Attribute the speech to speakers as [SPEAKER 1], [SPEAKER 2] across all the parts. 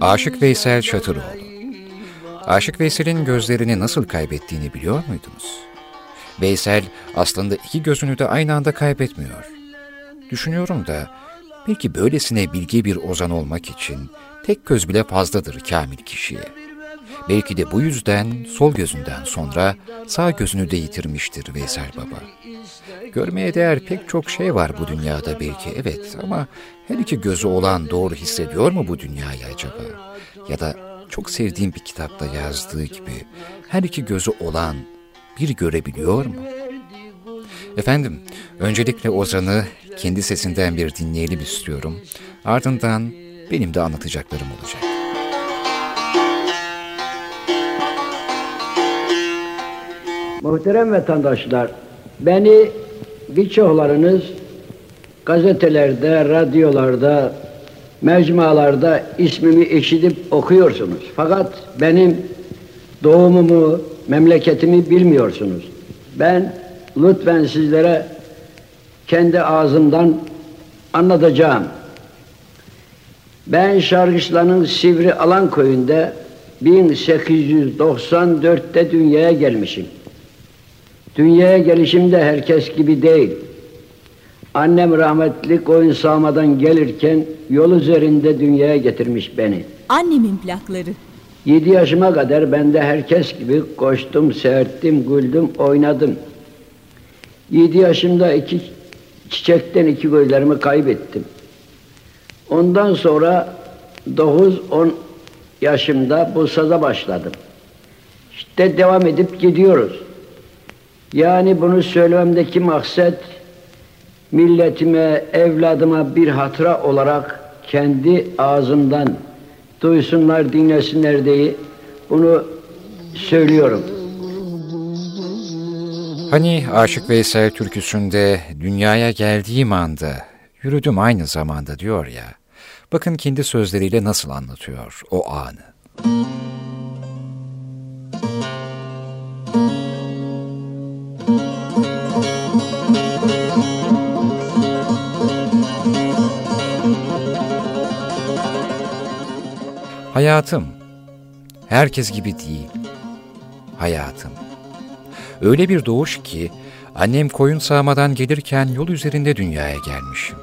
[SPEAKER 1] Aşık Veysel Şatıroğlu Aşık Veysel'in gözlerini nasıl kaybettiğini biliyor muydunuz? Veysel aslında iki gözünü de aynı anda kaybetmiyor. Düşünüyorum da belki böylesine bilgi bir ozan olmak için tek göz bile fazladır kamil kişiye. Belki de bu yüzden sol gözünden sonra sağ gözünü de yitirmiştir Veysel Baba. Görmeye değer pek çok şey var bu dünyada belki evet ama her iki gözü olan doğru hissediyor mu bu dünyayı acaba? Ya da çok sevdiğim bir kitapta yazdığı gibi her iki gözü olan bir görebiliyor mu? Efendim, öncelikle Ozan'ı kendi sesinden bir dinleyelim istiyorum. Ardından benim de anlatacaklarım olacak.
[SPEAKER 2] Muhterem vatandaşlar, beni birçoklarınız gazetelerde, radyolarda, mecmualarda ismimi işitip okuyorsunuz. Fakat benim doğumumu, memleketimi bilmiyorsunuz. Ben lütfen sizlere kendi ağzımdan anlatacağım. Ben Şarkışla'nın Sivri Alan köyünde 1894'te dünyaya gelmişim. Dünyaya gelişimde herkes gibi değil. Annem rahmetli koyun sağmadan gelirken yol üzerinde dünyaya getirmiş beni.
[SPEAKER 3] Annemin plakları.
[SPEAKER 2] Yedi yaşıma kadar ben de herkes gibi koştum, seyrettim, güldüm, oynadım. Yedi yaşımda iki çiçekten iki gözlerimi kaybettim. Ondan sonra dokuz on yaşımda bu saza başladım. İşte devam edip gidiyoruz. Yani bunu söylememdeki maksat milletime, evladıma bir hatıra olarak kendi ağzımdan duysunlar, dinlesinler diye bunu söylüyorum.
[SPEAKER 1] Hani Aşık Veysel türküsünde dünyaya geldiğim anda yürüdüm aynı zamanda diyor ya. Bakın kendi sözleriyle nasıl anlatıyor o anı. Hayatım, herkes gibi değil. Hayatım. Öyle bir doğuş ki, annem koyun sağmadan gelirken yol üzerinde dünyaya gelmişim.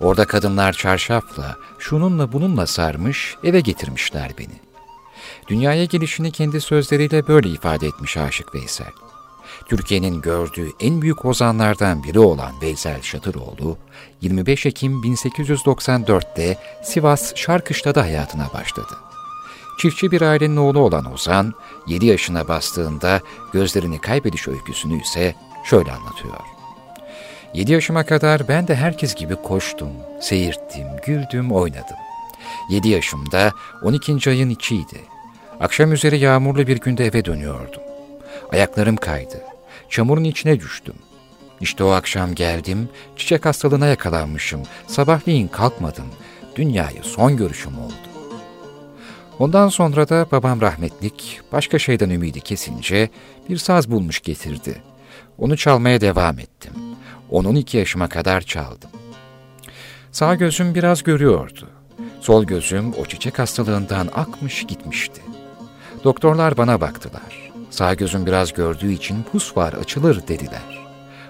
[SPEAKER 1] Orada kadınlar çarşafla, şununla bununla sarmış, eve getirmişler beni. Dünyaya gelişini kendi sözleriyle böyle ifade etmiş Aşık Veysel. Türkiye'nin gördüğü en büyük ozanlardan biri olan Veysel Şatıroğlu, 25 Ekim 1894'te Sivas Şarkışla'da hayatına başladı. Çiftçi bir ailenin oğlu olan Ozan, 7 yaşına bastığında gözlerini kaybediş öyküsünü ise şöyle anlatıyor. 7 yaşıma kadar ben de herkes gibi koştum, seyirttim, güldüm, oynadım. 7 yaşımda 12. ayın içiydi. Akşam üzeri yağmurlu bir günde eve dönüyordum. Ayaklarım kaydı. Çamurun içine düştüm. İşte o akşam geldim, çiçek hastalığına yakalanmışım. Sabahleyin kalkmadım. Dünyayı son görüşüm oldu. Ondan sonra da babam rahmetlik başka şeyden ümidi kesince bir saz bulmuş getirdi. Onu çalmaya devam ettim. Onun iki yaşıma kadar çaldım. Sağ gözüm biraz görüyordu. Sol gözüm o çiçek hastalığından akmış gitmişti. Doktorlar bana baktılar. Sağ gözüm biraz gördüğü için pus var açılır dediler.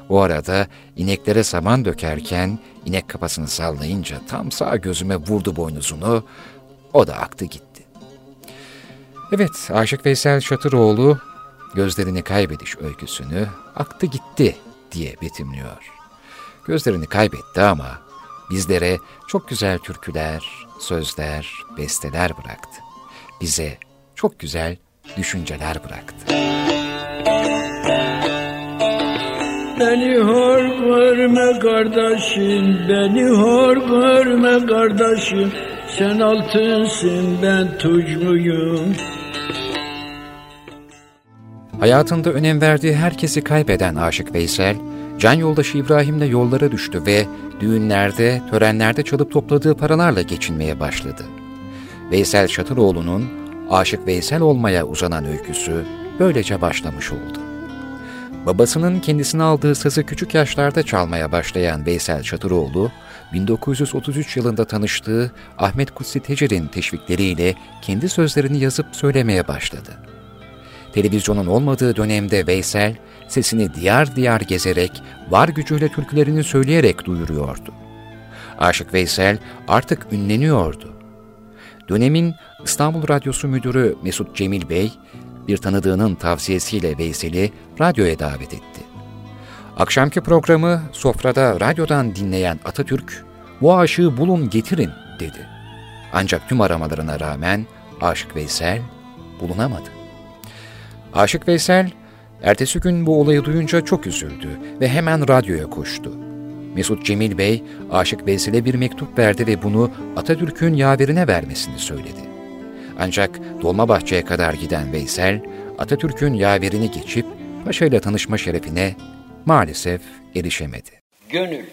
[SPEAKER 1] O arada ineklere saman dökerken inek kafasını sallayınca tam sağ gözüme vurdu boynuzunu. O da aktı gitti. Evet, Aşık Veysel Şatıroğlu gözlerini kaybediş öyküsünü aktı gitti diye betimliyor. Gözlerini kaybetti ama bizlere çok güzel türküler, sözler, besteler bıraktı. Bize çok güzel düşünceler bıraktı.
[SPEAKER 4] Beni hor görme kardeşim, beni hor görme kardeşim. Sen altınsın ben tuç muyum?
[SPEAKER 1] Hayatında önem verdiği herkesi kaybeden Aşık Veysel, can yoldaşı İbrahim'le yollara düştü ve düğünlerde, törenlerde çalıp topladığı paralarla geçinmeye başladı. Veysel Şatıroğlu'nun Aşık Veysel olmaya uzanan öyküsü böylece başlamış oldu. Babasının kendisine aldığı sazı küçük yaşlarda çalmaya başlayan Veysel Şatıroğlu, 1933 yılında tanıştığı Ahmet Kutsi Tecer'in teşvikleriyle kendi sözlerini yazıp söylemeye başladı. Televizyonun olmadığı dönemde Veysel, sesini diyar diyar gezerek, var gücüyle türkülerini söyleyerek duyuruyordu. Aşık Veysel artık ünleniyordu. Dönemin İstanbul Radyosu Müdürü Mesut Cemil Bey, bir tanıdığının tavsiyesiyle Veysel'i radyoya davet etti. Akşamki programı sofrada radyodan dinleyen Atatürk, bu aşığı bulun getirin dedi. Ancak tüm aramalarına rağmen Aşık Veysel bulunamadı. Aşık Veysel, ertesi gün bu olayı duyunca çok üzüldü ve hemen radyoya koştu. Mesut Cemil Bey, Aşık Veysel'e bir mektup verdi ve bunu Atatürk'ün yaverine vermesini söyledi. Ancak Dolmabahçe'ye kadar giden Veysel, Atatürk'ün yaverini geçip Paşa ile tanışma şerefine maalesef erişemedi.
[SPEAKER 2] Gönül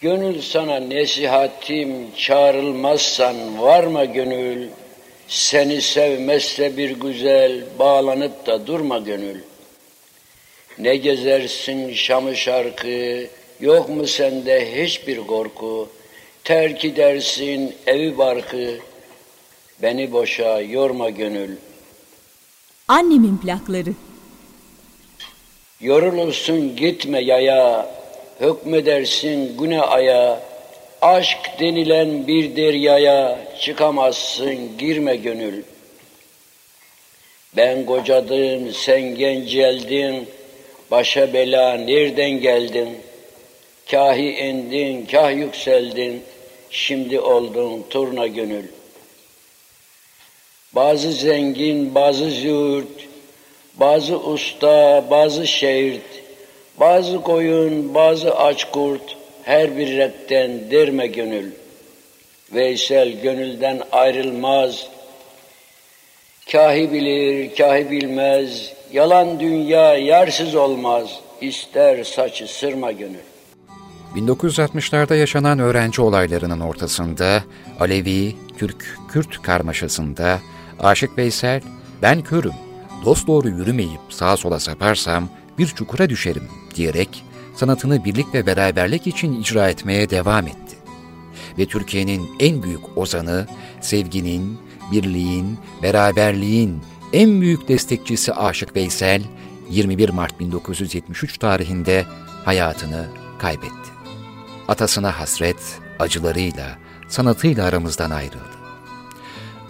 [SPEAKER 2] Gönül sana nesihatim çağrılmazsan varma gönül, seni sevmezse bir güzel bağlanıp da durma gönül. Ne gezersin Şam'ı şarkı, yok mu sende hiçbir korku, terk edersin evi barkı, beni boşa yorma gönül.
[SPEAKER 3] Annemin plakları
[SPEAKER 2] Yorulursun gitme yaya, hükmedersin güne aya, aşk denilen bir deryaya çıkamazsın girme gönül. Ben kocadım, sen genceldin, başa bela nereden geldin? Kahi indin, kah yükseldin, şimdi oldun turna gönül. Bazı zengin, bazı züğürt, bazı usta, bazı şehit, bazı koyun, bazı aç kurt, her bir retten derme gönül. Veysel gönülden ayrılmaz, kahi bilir, kahi bilmez, yalan dünya yarsız olmaz, ister saçı sırma gönül.
[SPEAKER 1] 1960'larda yaşanan öğrenci olaylarının ortasında Alevi, Türk, Kürt karmaşasında Aşık Veysel, ben körüm, dost doğru yürümeyip sağa sola saparsam bir çukura düşerim diyerek sanatını birlik ve beraberlik için icra etmeye devam etti. Ve Türkiye'nin en büyük ozanı, sevginin, birliğin, beraberliğin en büyük destekçisi Aşık Veysel, 21 Mart 1973 tarihinde hayatını kaybetti. Atasına hasret, acılarıyla, sanatıyla aramızdan ayrıldı.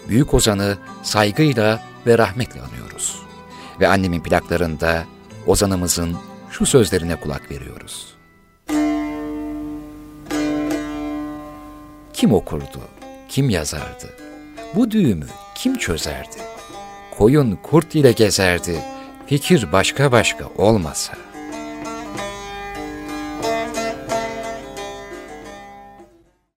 [SPEAKER 1] Büyük ozanı saygıyla ve rahmetle anıyoruz. Ve annemin plaklarında ozanımızın şu sözlerine kulak veriyoruz. Kim okurdu, kim yazardı? Bu düğümü kim çözerdi? Koyun kurt ile gezerdi, fikir başka başka olmasa.''